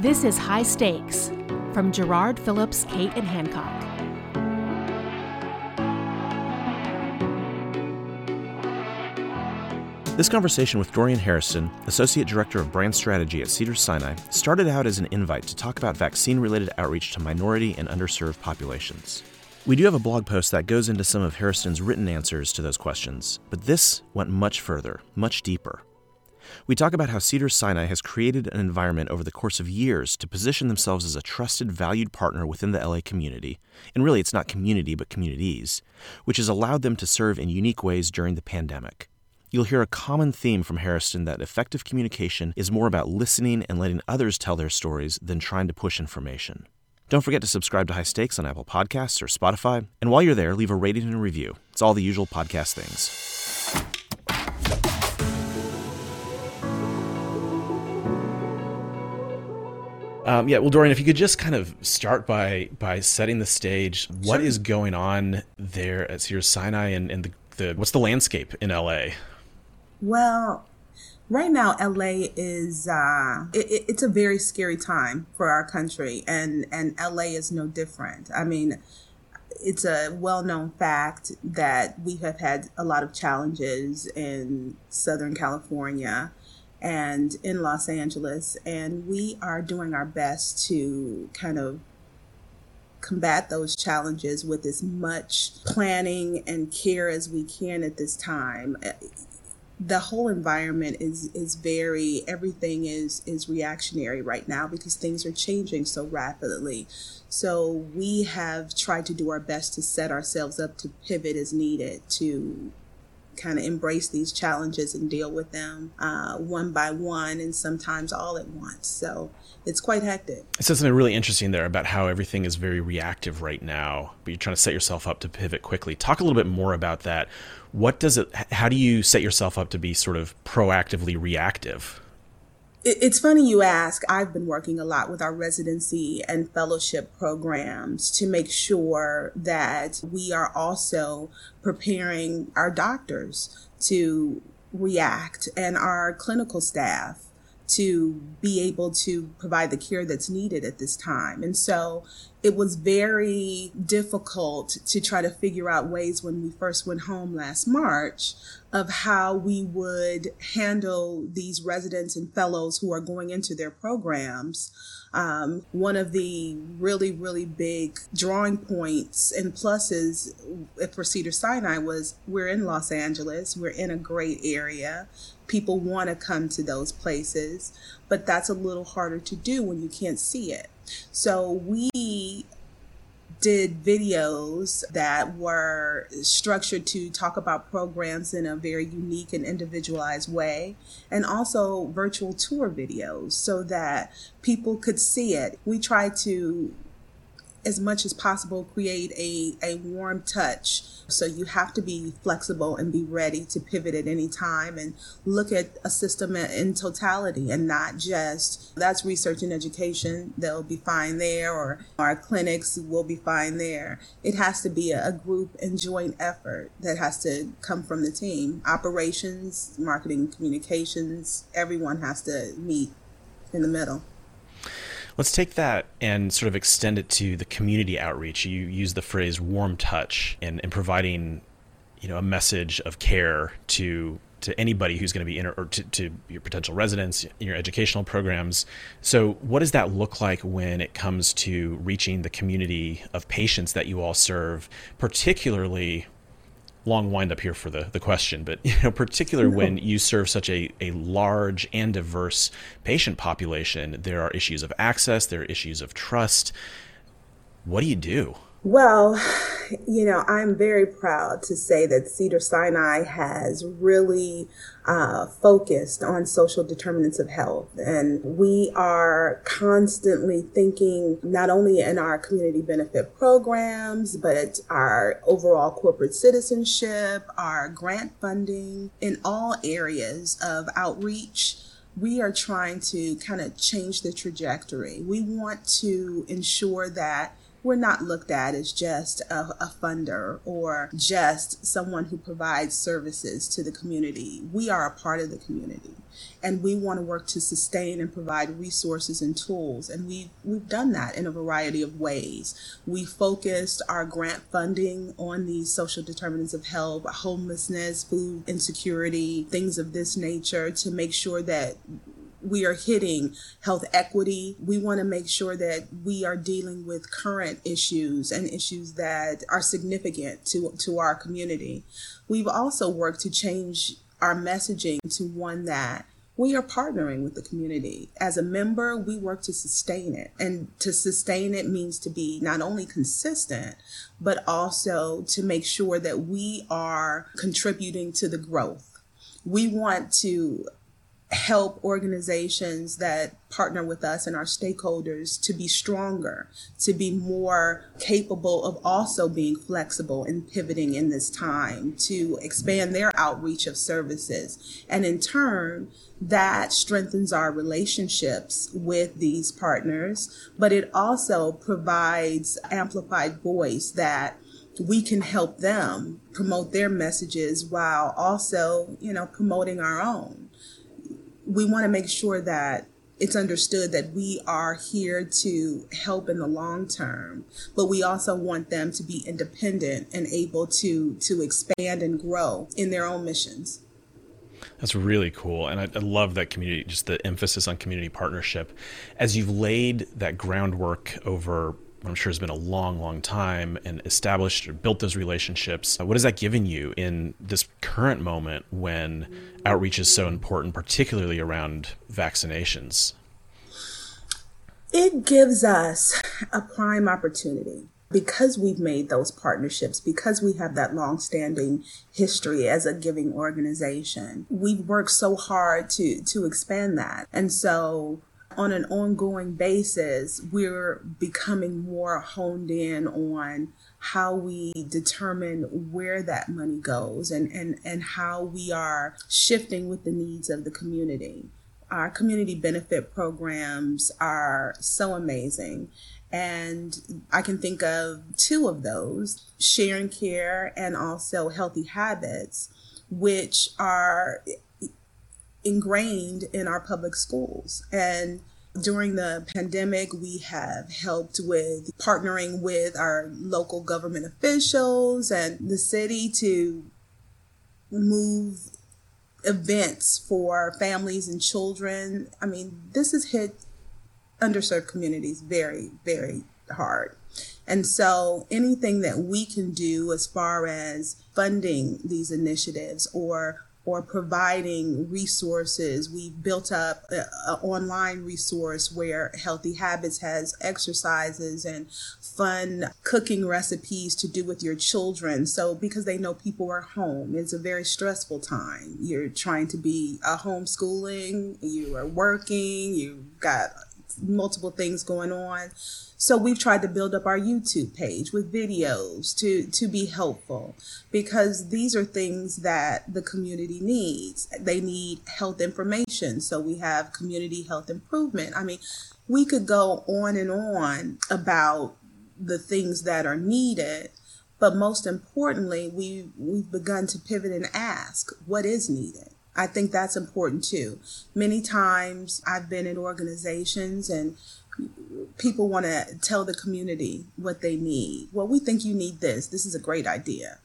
This is High Stakes from Jarrard Phillips, Cate, and Hancock. This conversation with Dorian Harrison, Associate Director of Brand Strategy at Cedars-Sinai, started out as an invite to talk about vaccine related outreach to minority and underserved populations. We do have a blog post that goes into some of Harrison's written answers to those questions, but this went much further, much deeper. We talk about how Cedars-Sinai has created an environment over the course of years to position themselves as a trusted, valued partner within the LA community, and really it's not community but communities, which has allowed them to serve in unique ways during the pandemic. You'll hear a common theme from Harrison that effective communication is more about listening and letting others tell their stories than trying to push information. Don't forget to subscribe to High Stakes on Apple Podcasts or Spotify, and while you're there, leave a rating and a review. It's all the usual podcast things. Um, yeah, well, Dorian, if you could just kind of start by by setting the stage, what Sure. is going on there at Cedars Sinai, and, and the, the what's the landscape in LA? Well, right now LA is uh, it, it- it's a very scary time for our country, and and LA is no different. I mean, it's a well-known fact that we have had a lot of challenges in Southern California and in Los Angeles, and we are doing our best to kind of combat those challenges with as much planning and care as we can at this time. The whole environment is is very everything is is reactionary right now because things are changing so rapidly. So we have tried to do our best to set ourselves up to pivot as needed to kind of embrace these challenges and deal with them uh, one by one and sometimes all at once so it's quite hectic It says something really interesting there about how everything is very reactive right now, but you're trying to set yourself up to pivot quickly. Talk a little bit more about that. What does it? How do you set yourself up to be sort of proactively reactive? It- It's funny you ask. I've been working a lot with our residency and fellowship programs to make sure that we are also preparing our doctors to react and our clinical staff to be able to provide the care that's needed at this time. And so it was very difficult to try to figure out ways when we first went home last March of how we would handle these residents and fellows who are going into their programs. Um, one of the really, really big drawing points and pluses for Cedars-Sinai was we're in Los Angeles, we're in a great area. People want to come to those places, but that's a little harder to do when you can't see it. So we did videos that were structured to talk about programs in a very unique and individualized way, and also virtual tour videos so that people could see it. We tried to, as much as possible, create a, a warm touch. So you have to be flexible and be ready to pivot at any time and look at a system in totality and not just that's research and education, they'll be fine there, or our clinics will be fine there. It has to be a, a group and joint effort that has to come from the team. Operations, marketing, communications, everyone has to meet in the middle. Let's take that and sort of extend it to the community outreach. You use the phrase "warm touch" and, providing, you know, a message of care to to anybody who's going to be in or to, to your potential residents, in your educational programs. So, what does that look like when it comes to reaching the community of patients that you all serve, particularly? Long wind up here for the, the question, but you know, particular when you serve such a, a large and diverse patient population, there are issues of access, there are issues of trust. What do you do? Well, you know, I'm very proud to say that Cedars-Sinai has really uh, focused on social determinants of health. And we are constantly thinking not only in our community benefit programs, but our overall corporate citizenship, our grant funding, in all areas of outreach we are trying to kind of change the trajectory. We want to ensure that we're not looked at as just a, a, funder or just someone who provides services to the community. We are a part of the community and we want to work to sustain and provide resources and tools. And we've, we've done that in a variety of ways. We focused our grant funding on these social determinants of health, homelessness, food insecurity, things of this nature to make sure that we are hitting health equity. We want to make sure that we are dealing with current issues and issues that are significant to, to our community. We've also worked to change our messaging to one that we are partnering with the community. As a member, we work to sustain it. And to sustain it means to be not only consistent, but also to make sure that we are contributing to the growth. We want to help organizations that partner with us and our stakeholders to be stronger, to be more capable of also being flexible and pivoting in this time, to expand their outreach of services. And in turn, that strengthens our relationships with these partners, but it also provides amplified voice that we can help them promote their messages while also, you know, promoting our own we want to make sure that it's understood that we are here to help in the long term, but we also want them to be independent and able to to expand and grow in their own missions. That's really cool. And I, I, love that community, just the emphasis on community partnership. As you've laid that groundwork over I'm sure has been a long, long time and established or built those relationships. Uh, what has that given you in this current moment when outreach is so important, particularly around vaccinations? It gives us a prime opportunity because we've made those partnerships, because we have that long-standing history as a giving organization, we've worked so hard to to expand that. And so on an ongoing basis, we're becoming more honed in on how we determine where that money goes and, and, and how we are shifting with the needs of the community. Our community benefit programs are so amazing. And I can think of two of those sharing care and also healthy habits, which are ingrained in our public schools. And during the pandemic, we have helped with partnering with our local government officials and the city to move events for families and children. I mean, this has hit underserved communities very, very hard. And so anything that we can do as far as funding these initiatives or or providing resources. We've built up an online resource where Healthy Habits has exercises and fun cooking recipes to do with your children. So, because they know people are home, it's a very stressful time. You're trying to be a homeschooling, you are working, you've got multiple things going on. So we've tried to build up our YouTube page with videos to, to be helpful because these are things that the community needs. They need health information. So we have community health improvement. I mean, we could go on and on about the things that are needed. But most importantly, we, we've begun to pivot and ask what is needed. I think that's important too. Many times I've been in organizations and people want to tell the community what they need. Well, we think you need this. This is a great idea.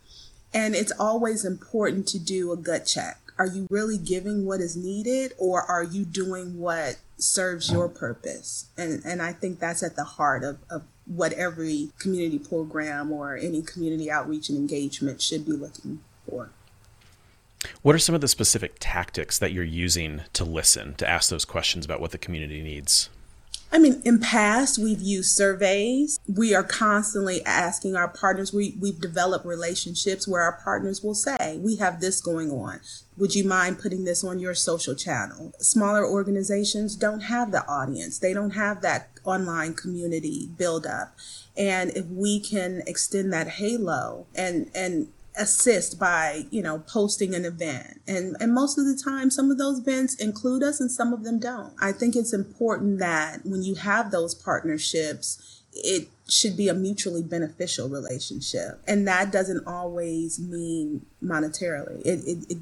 And it's always important to do a gut check. Are you really giving what is needed or are you doing what serves your purpose? And, and I think that's at the heart of, of what every community program or any community outreach and engagement should be looking for. What are some of the specific tactics that you're using to listen, to ask those questions about what the community needs? I mean, in past, we've used surveys. We are constantly asking our partners. We, we've developed relationships where our partners will say, we have this going on. Would you mind putting this on your social channel? Smaller organizations don't have the audience. They don't have that online community build up. And if we can extend that halo and, and assist by you know posting an event and and most of the time some of those events include us and some of them don't i think it's important that when you have those partnerships it should be a mutually beneficial relationship. And that doesn't always mean monetarily. It, it, it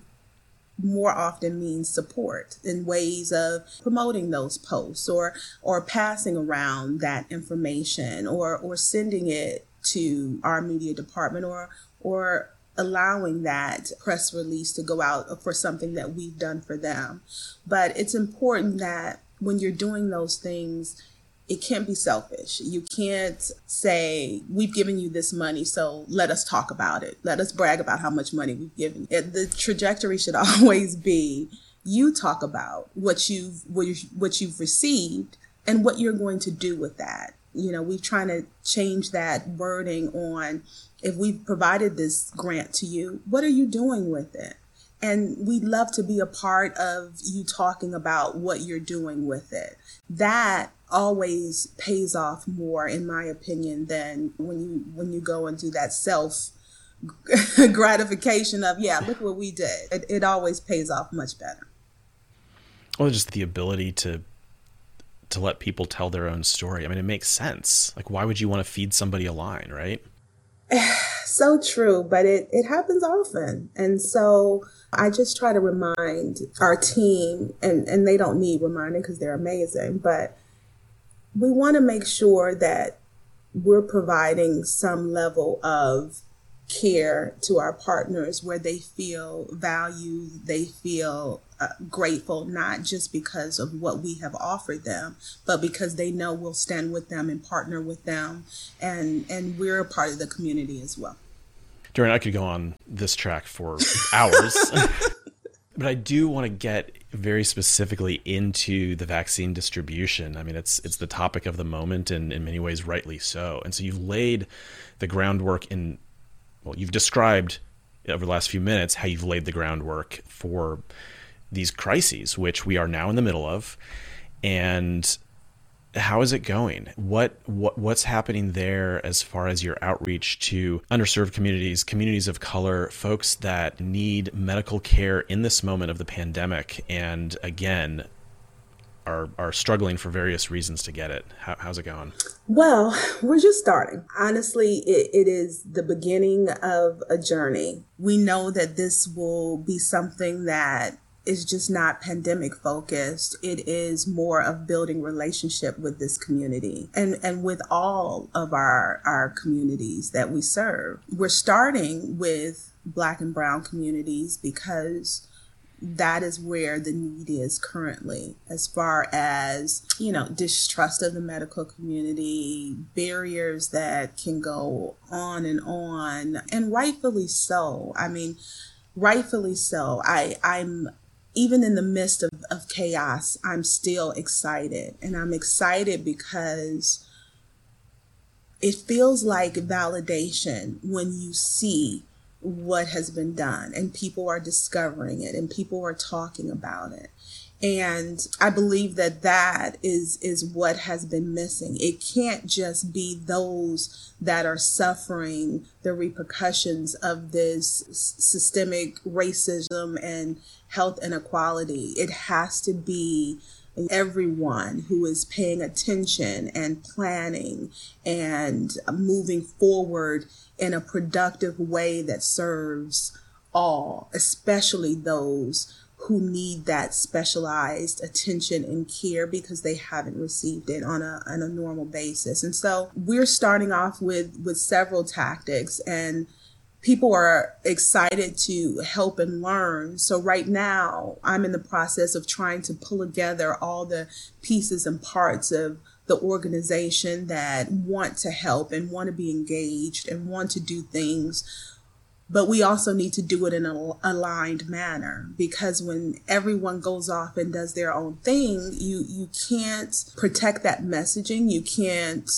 more often means support in ways of promoting those posts or or passing around that information or or sending it to our media department or or allowing that press release to go out for something that we've done for them. But it's important that when you're doing those things, it can't be selfish. You can't say, We've given you this money, so let us talk about it. Let us brag about how much money we've given. The trajectory should always be you talk about what you've what you've received and what you're going to do with that. You know, we're trying to change that wording on if we've provided this grant to you, what are you doing with it? And we'd love to be a part of you talking about what you're doing with it. That always pays off more, in my opinion, than when you when you go and do that self gratification of yeah, look what we did. It, it always pays off much better. Well, just the ability to to let people tell their own story. I mean, it makes sense. Like, why would you want to feed somebody a line, right? so true, but it, it happens often. And so I just try to remind our team, and, and they don't need reminding because they're amazing, but we want to make sure that we're providing some level of care to our partners where they feel valued, they feel uh, grateful, not just because of what we have offered them, but because they know we'll stand with them and partner with them, and and we're a part of the community as well. Dorian, I could go on this track for hours, but I do want to get very specifically into the vaccine distribution. I mean, it's it's the topic of the moment, and in many ways, rightly so. And so you've laid the groundwork in well, you've described over the last few minutes how you've laid the groundwork for these crises, which we are now in the middle of, and how is it going? What what what's happening there as far as your outreach to underserved communities, communities of color, folks that need medical care in this moment of the pandemic, and again, are are struggling for various reasons to get it. How, how's it going? Well, we're just starting. Honestly, it, it is the beginning of a journey. We know that this will be something that is just not pandemic focused. It is more of building relationship with this community and, and with all of our, our communities that we serve. We're starting with black and brown communities because that is where the need is currently as far as you know distrust of the medical community barriers that can go on and on and rightfully so. I mean rightfully so. I i'm even in the midst of, of chaos i'm still excited and i'm excited because it feels like validation when you see what has been done and people are discovering it and people are talking about it. And i believe that that is is what has been missing. It can't just be those that are suffering the repercussions of this systemic racism and health inequality. It has to be everyone who is paying attention and planning and moving forward in a productive way that serves all, especially those who need that specialized attention and care because they haven't received it on a on a normal basis. And so we're starting off with with several tactics and people are excited to help and learn. So right now, I'm in the process of trying to pull together all the pieces and parts of the organization that want to help and want to be engaged and want to do things but we also need to do it in an aligned manner because when everyone goes off and does their own thing you you can't protect that messaging you can't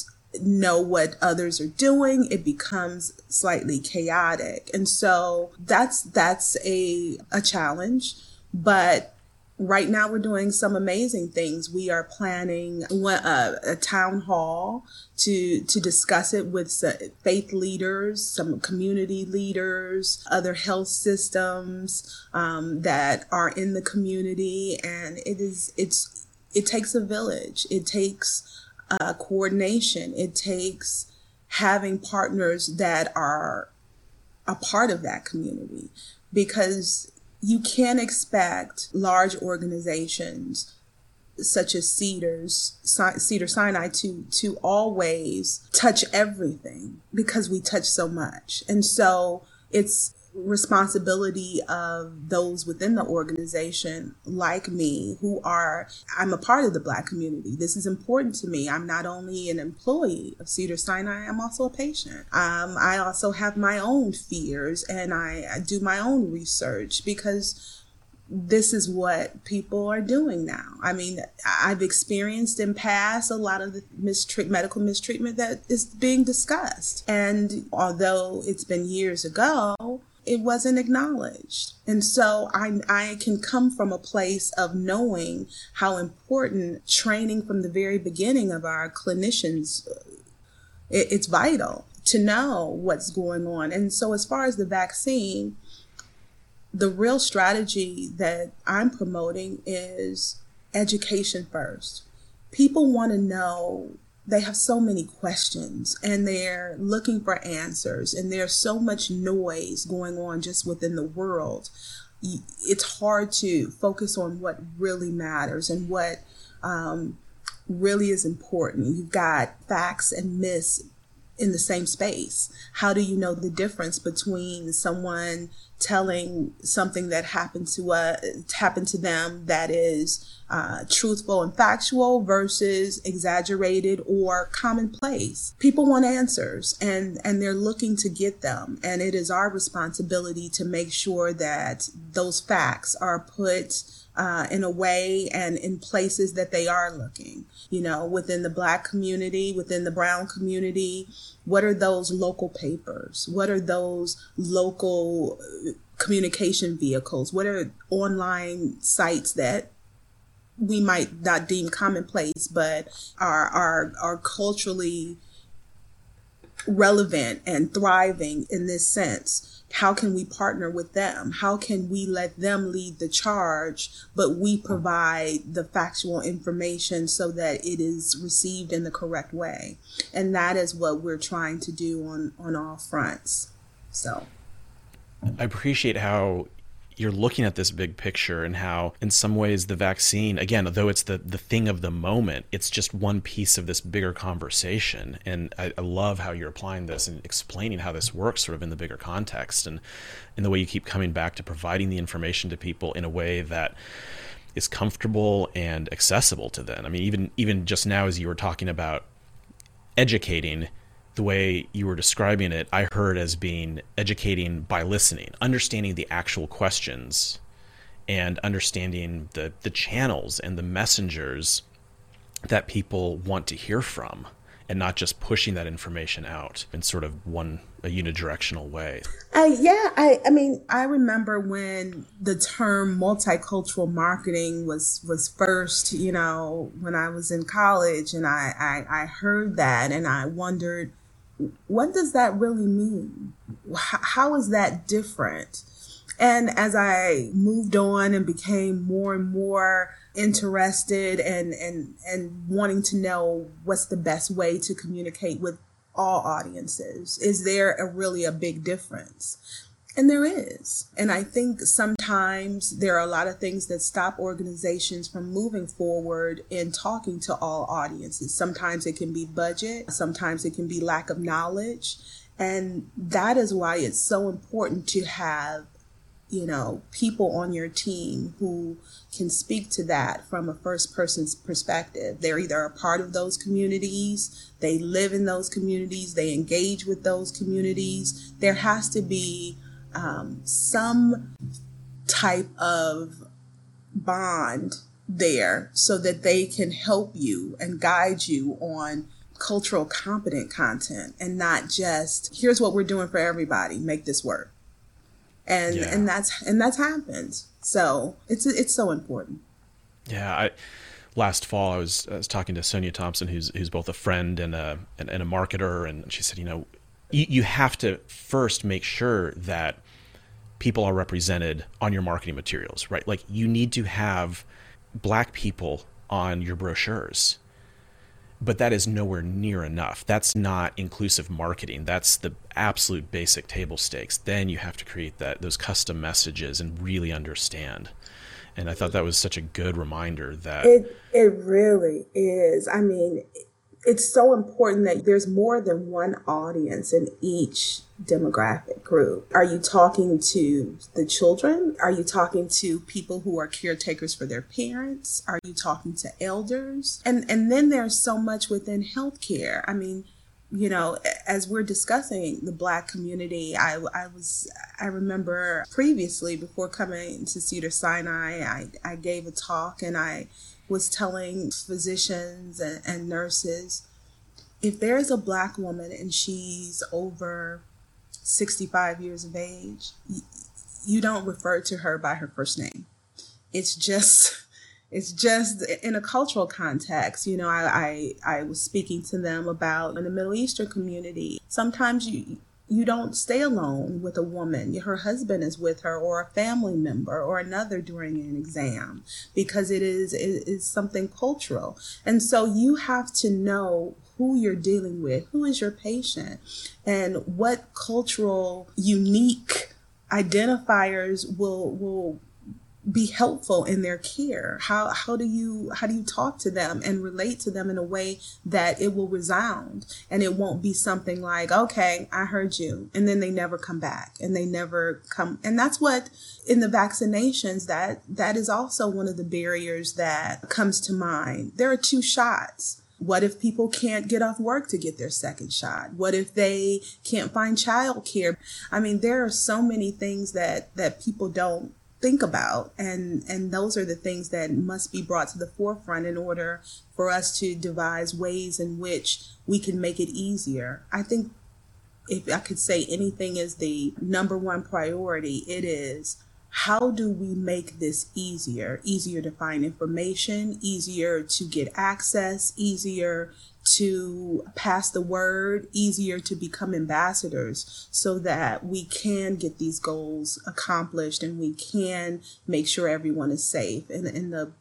know what others are doing it becomes slightly chaotic and so that's that's a a challenge but right now we're doing some amazing things. We are planning a, a, town hall to to discuss it with faith leaders, some community leaders, other health systems um, that are in the community, and it is it's it takes a village. It takes uh, coordination. It takes having partners that are a part of that community because you can't expect large organizations such as Cedars, Cedars-Sinai to to always touch everything because we touch so much. And so it's responsibility of those within the organization like me who are I'm a part of the black community. This is important to me. I'm not only an employee of Cedars-Sinai, I'm also a patient. Um, I also have my own fears and I, I do my own research because this is what people are doing now. I mean, I've experienced in past a lot of the mistreat- medical mistreatment that is being discussed. And although it's been years ago, it wasn't acknowledged. And so I, I can come from a place of knowing how important training from the very beginning of our clinicians, uh, it, it's vital to know what's going on. And so as far as the vaccine, the real strategy that I'm promoting is education first. People want to know, they have so many questions and they're looking for answers, and there's so much noise going on just within the world. It's hard to focus on what really matters and what um, really is important. You've got facts and myths in the same space. How do you know the difference between someone telling something that happened to uh, happened to them that is uh, truthful and factual versus exaggerated or commonplace. People want answers and and they're looking to get them, and it is our responsibility to make sure that those facts are put uh, in a way and in places that they are looking. You know, within the black community, within the brown community, what are those local papers? What are those local uh, communication vehicles? What are online sites that we might not deem commonplace, but are are are culturally relevant and thriving in this sense? how can we partner with them? How can we let them lead the charge, but we provide the factual information so that it is received in the correct way? And that is what we're trying to do on, on all fronts. So I appreciate how you're looking at this big picture and how in some ways the vaccine again though it's the the thing of the moment it's just one piece of this bigger conversation. And I, I, love how you're applying this and explaining how this works sort of in the bigger context and in the way you keep coming back to providing the information to people in a way that is comfortable and accessible to them. I mean even even just now as you were talking about educating the way you were describing it, I heard as being educating by listening, understanding the actual questions and understanding the, the channels and the messengers that people want to hear from and not just pushing that information out in sort of one a unidirectional way. Uh, yeah, I, I mean, I remember when the term multicultural marketing was was first, you know, when I was in college, and I I, I heard that, and I wondered what does that really mean? How is that different? And as I moved on and became more and more interested and, and, and wanting to know what's the best way to communicate with all audiences, is there a really a big difference? And there is. And I think sometimes there are a lot of things that stop organizations from moving forward and talking to all audiences. Sometimes it can be budget, sometimes it can be lack of knowledge. And that is why it's so important to have, you know, people on your team who can speak to that from a first person's perspective. They're either a part of those communities, they live in those communities, they engage with those communities. There has to be um, some type of bond there so that they can help you and guide you on cultural competent content and not just here's what we're doing for everybody. Make this work. And yeah. and that's and that's happened. So it's it's so important. Yeah i last fall i was, I was talking to sonia thompson who's who's both a friend and a and, and a marketer and she said you know you, you have to first make sure that people are represented on your marketing materials, right? Like you need to have black people on your brochures. but that is nowhere near enough. That's not inclusive marketing. That's the absolute basic table stakes. Then you have to create that those custom messages and really understand. And I thought that was such a good reminder that it it really is. I mean, it's so important that there's more than one audience in each demographic group. Are you talking to the children? Are you talking to people who are caretakers for their parents? Are you talking to elders? And and then there's so much within healthcare. I mean, you know, as we're discussing the Black community, I, I was, I remember previously before coming to Cedars-Sinai, I, I gave a talk and I was telling physicians and, and nurses if there's a Black woman and she's over 65 years of age, you, don't refer to her by her first name. It's just it's just in a cultural context you know I, I i was speaking to them about in the middle eastern community sometimes you you don't stay alone with a woman. Her husband is with her or a family member or another during an exam because it is it is something cultural. And so you have to know who you're dealing with who is your patient and what cultural unique identifiers will will be helpful in their care how how do you how do you talk to them and relate to them in a way that it will resound and it won't be something like okay i heard you and then they never come back and they never come and that's what in the vaccinations that that is also one of the barriers that comes to mind there are two shots what if people can't get off work to get their second shot? What if they can't find childcare? I mean, there are so many things that that people don't think about and and those are the things that must be brought to the forefront in order for us to devise ways in which we can make it easier. I think if i could say anything is the number one priority it is how do we make this easier? Easier to find information easier to get access easier to pass the word, easier to become ambassadors so that we can get these goals accomplished and we can make sure everyone is safe in, in the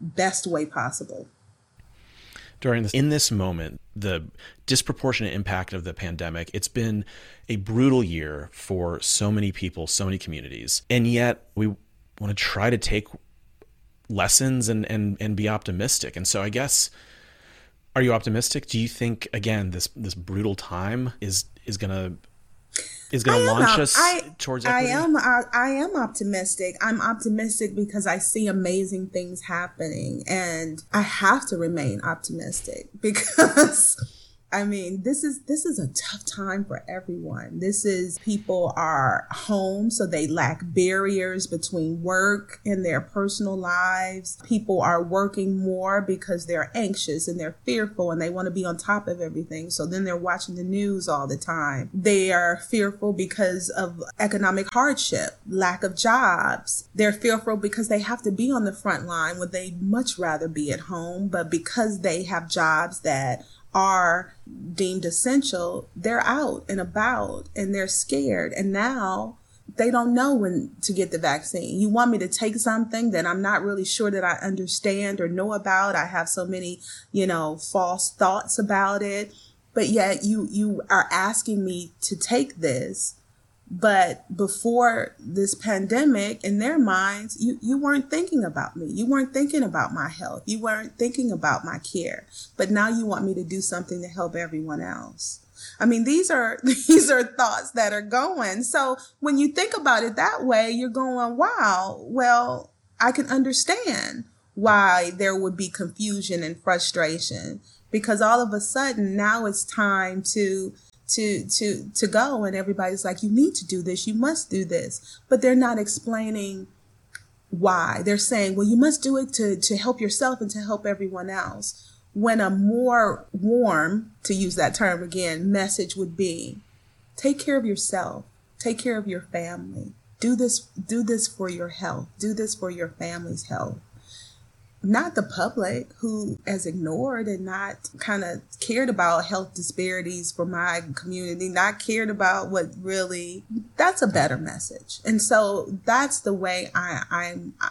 best way possible. During this, in this moment, the disproportionate impact of the pandemic, it's been a brutal year for so many people, so many communities. And yet we want to try to take lessons and, and, and be optimistic. And so I guess are you optimistic? Do you think again this this brutal time is is gonna is going to launch us I, towards equity? I am I, I, am optimistic. I'm optimistic because I see amazing things happening and I have to remain optimistic because I mean, this is this is a tough time for everyone. This is people are home, so they lack barriers between work and their personal lives. People are working more because they're anxious and they're fearful and they want to be on top of everything. So then they're watching the news all the time. They are fearful because of economic hardship, lack of jobs. They're fearful because they have to be on the front line when they'd much rather be at home, but because they have jobs that are deemed essential, they're out and about and they're scared. And now they don't know when to get the vaccine. You want me to take something that I'm not really sure that I understand or know about. I have so many, you know, false thoughts about it. But yet you you are asking me to take this but before this pandemic, in their minds, you, you weren't thinking about me. You weren't thinking about my health. You weren't thinking about my care. But now you want me to do something to help everyone else. I mean, these are, these are thoughts that are going. So when you think about it that way, you're going, wow, well, I can understand why there would be confusion and frustration because all of a sudden now it's time to to to to go. And everybody's like you need to do this. You must do this. But they're not explaining why. They're saying well you must do it to to help yourself and to help everyone else. When a more warm to use that term again message would be take care of yourself. Take care of your family. Do this do this for your health. Do this for your family's health not the public who has ignored and not kind of cared about health disparities for my community, not cared about what really, that's a better message. And so that's the way I, I'm, uh,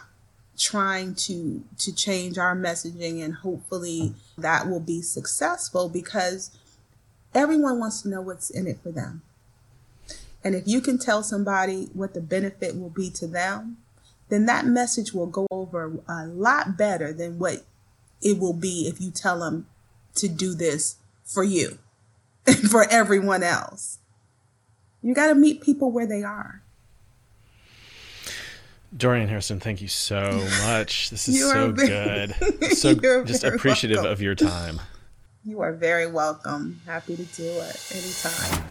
trying to to change our messaging and hopefully that will be successful because everyone wants to know what's in it for them. And if you can tell somebody what the benefit will be to them, then that message will go over a lot better than what it will be if you tell them to do this for you and for everyone else. You got to meet people where they are. Dorian Harrison, thank you so much. This is so very, good. So just appreciative welcome. of your time. You are very welcome. Happy to do it anytime.